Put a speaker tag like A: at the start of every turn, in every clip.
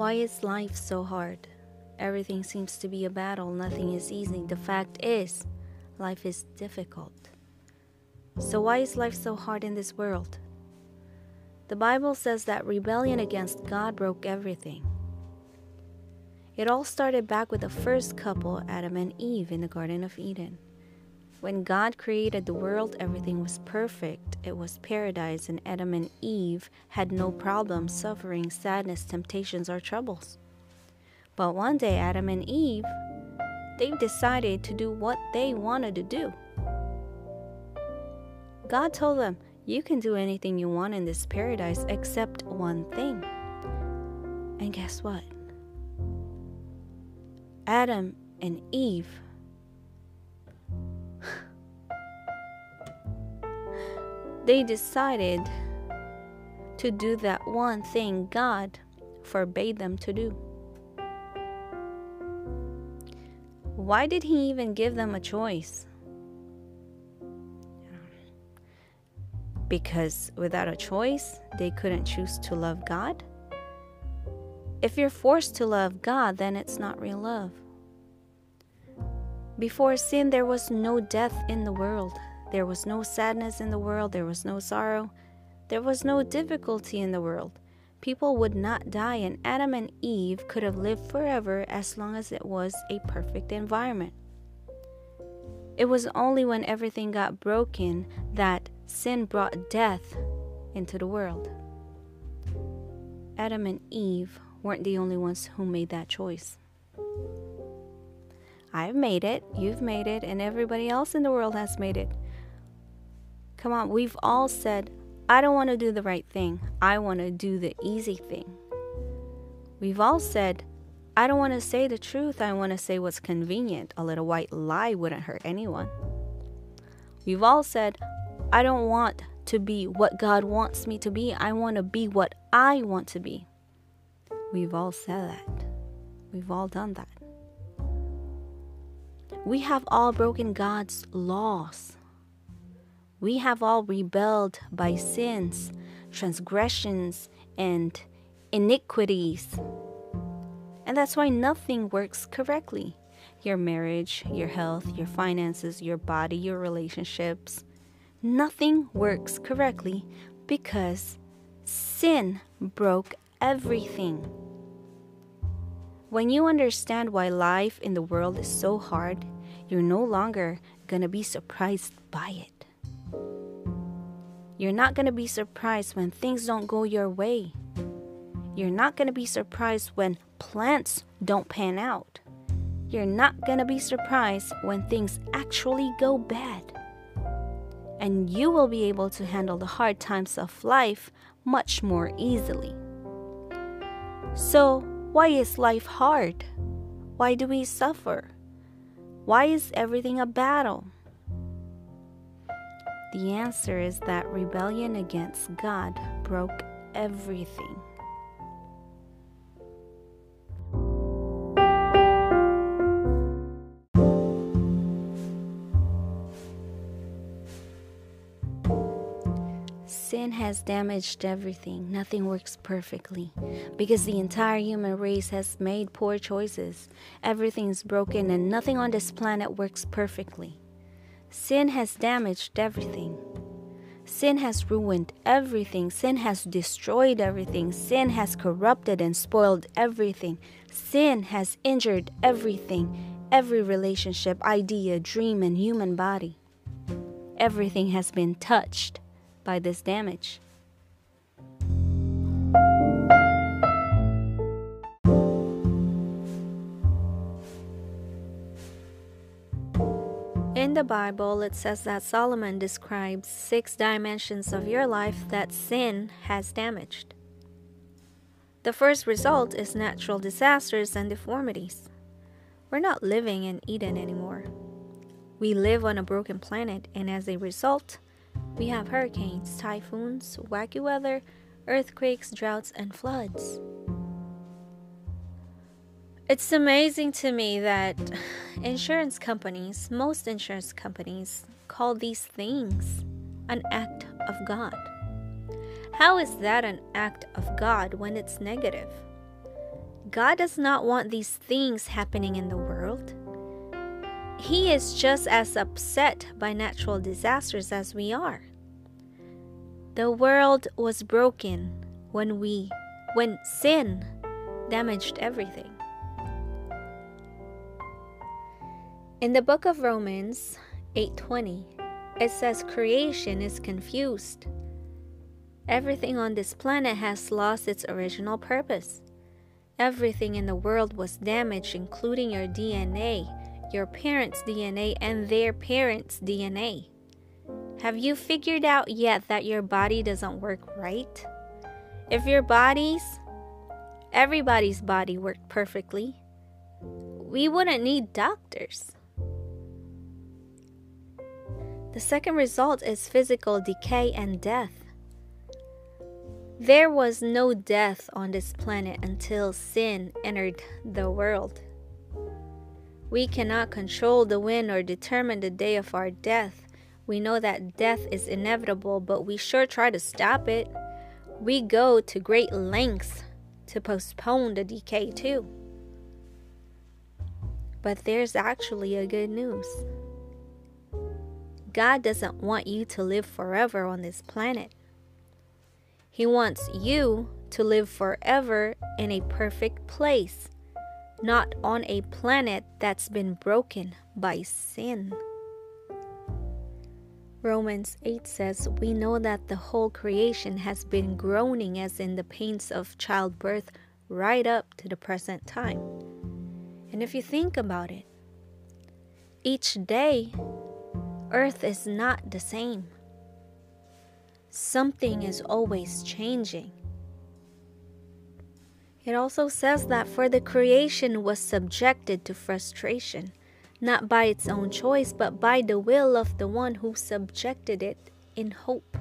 A: Why is life so hard? Everything seems to be a battle, nothing is easy. The fact is, life is difficult. So, why is life so hard in this world? The Bible says that rebellion against God broke everything. It all started back with the first couple, Adam and Eve, in the Garden of Eden. When God created the world, everything was perfect. It was paradise, and Adam and Eve had no problems, suffering, sadness, temptations, or troubles. But one day, Adam and Eve, they decided to do what they wanted to do. God told them, You can do anything you want in this paradise except one thing. And guess what? Adam and Eve they decided to do that one thing God forbade them to do. Why did He even give them a choice? Because without a choice, they couldn't choose to love God? If you're forced to love God, then it's not real love. Before sin, there was no death in the world. There was no sadness in the world. There was no sorrow. There was no difficulty in the world. People would not die, and Adam and Eve could have lived forever as long as it was a perfect environment. It was only when everything got broken that sin brought death into the world. Adam and Eve weren't the only ones who made that choice. I've made it, you've made it, and everybody else in the world has made it. Come on, we've all said, I don't want to do the right thing. I want to do the easy thing. We've all said, I don't want to say the truth. I want to say what's convenient. A little white lie wouldn't hurt anyone. We've all said, I don't want to be what God wants me to be. I want to be what I want to be. We've all said that. We've all done that. We have all broken God's laws. We have all rebelled by sins, transgressions, and iniquities. And that's why nothing works correctly. Your marriage, your health, your finances, your body, your relationships. Nothing works correctly because sin broke everything. When you understand why life in the world is so hard, you're no longer going to be surprised by it. You're not going to be surprised when things don't go your way. You're not going to be surprised when plants don't pan out. You're not going to be surprised when things actually go bad. And you will be able to handle the hard times of life much more easily. So, why is life hard? Why do we suffer? Why is everything a battle? The answer is that rebellion against God broke everything. Sin has damaged everything. Nothing works perfectly. Because the entire human race has made poor choices. Everything's broken and nothing on this planet works perfectly. Sin has damaged everything. Sin has ruined everything. Sin has destroyed everything. Sin has corrupted and spoiled everything. Sin has injured everything, every relationship, idea, dream, and human body. Everything has been touched by this damage. In the Bible, it says that Solomon describes six dimensions of your life that sin has damaged. The first result is natural disasters and deformities. We're not living in Eden anymore. We live on a broken planet, and as a result, we have hurricanes, typhoons, wacky weather, earthquakes, droughts, and floods. It's amazing to me that insurance companies, most insurance companies, call these things an act of God. How is that an act of God when it's negative? God does not want these things happening in the world. He is just as upset by natural disasters as we are. The world was broken when we when sin damaged everything. In the book of Romans 8:20, it says creation is confused. Everything on this planet has lost its original purpose. Everything in the world was damaged, including your DNA, your parents' DNA, and their parents' DNA. Have you figured out yet that your body doesn't work right? If your bodies, everybody's body worked perfectly, we wouldn't need doctors. The second result is physical decay and death. There was no death on this planet until sin entered the world. We cannot control the wind or determine the day of our death. We know that death is inevitable, but we sure try to stop it. We go to great lengths to postpone the decay, too. But there's actually a good news. God doesn't want you to live forever on this planet. He wants you to live forever in a perfect place, not on a planet that's been broken by sin. Romans 8 says, We know that the whole creation has been groaning as in the pains of childbirth right up to the present time. And if you think about it, each day, Earth is not the same. Something is always changing. It also says that for the creation was subjected to frustration, not by its own choice, but by the will of the one who subjected it in hope.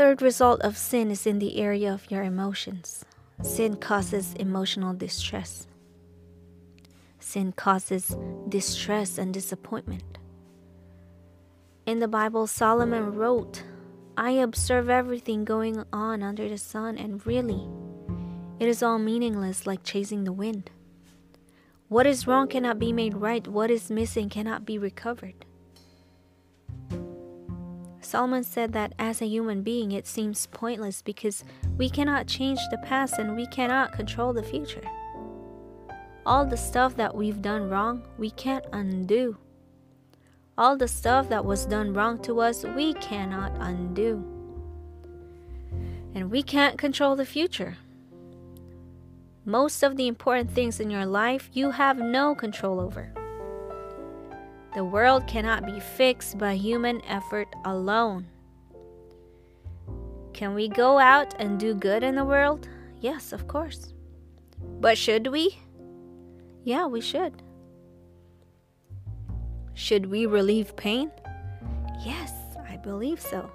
A: Third result of sin is in the area of your emotions. Sin causes emotional distress. Sin causes distress and disappointment. In the Bible, Solomon wrote, I observe everything going on under the sun, and really, it is all meaningless like chasing the wind. What is wrong cannot be made right, what is missing cannot be recovered. Solomon said that as a human being, it seems pointless because we cannot change the past and we cannot control the future. All the stuff that we've done wrong, we can't undo. All the stuff that was done wrong to us, we cannot undo. And we can't control the future. Most of the important things in your life, you have no control over. The world cannot be fixed by human effort alone. Can we go out and do good in the world? Yes, of course. But should we? Yeah, we should. Should we relieve pain? Yes, I believe so.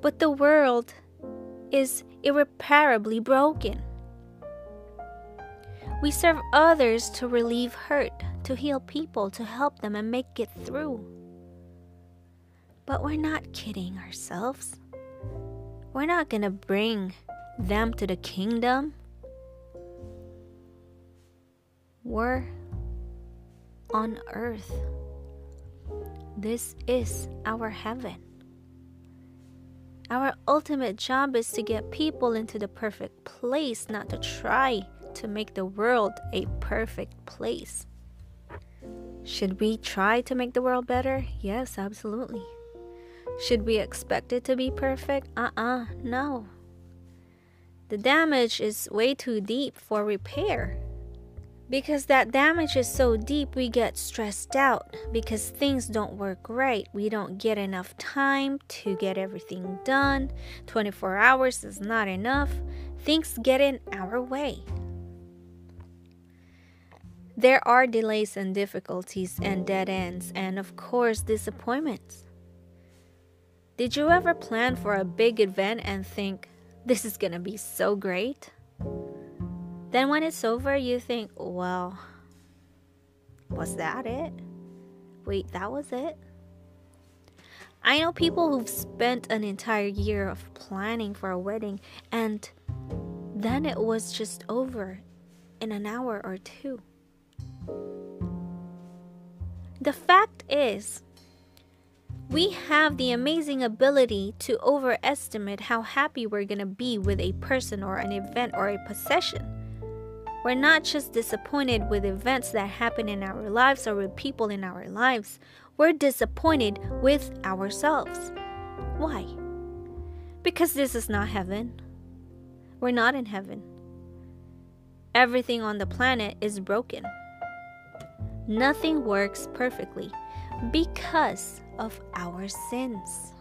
A: But the world is irreparably broken. We serve others to relieve hurt, to heal people, to help them and make it through. But we're not kidding ourselves. We're not going to bring them to the kingdom. We're on earth. This is our heaven. Our ultimate job is to get people into the perfect place, not to try to make the world a perfect place. Should we try to make the world better? Yes, absolutely. Should we expect it to be perfect? Uh uh-uh, uh, no. The damage is way too deep for repair. Because that damage is so deep, we get stressed out because things don't work right. We don't get enough time to get everything done. 24 hours is not enough. Things get in our way. There are delays and difficulties and dead ends, and of course, disappointments. Did you ever plan for a big event and think, this is gonna be so great? Then when it's over, you think, well, Was that it? Wait, that was it? I know people who've spent an entire year of planning for a wedding and then it was just over in an hour or two. The fact is, we have the amazing ability to overestimate how happy we're going to be with a person or an event or a possession. We're not just disappointed with events that happen in our lives or with people in our lives, we're disappointed with ourselves. Why? Because this is not heaven. We're not in heaven. Everything on the planet is broken. Nothing works perfectly because of our sins.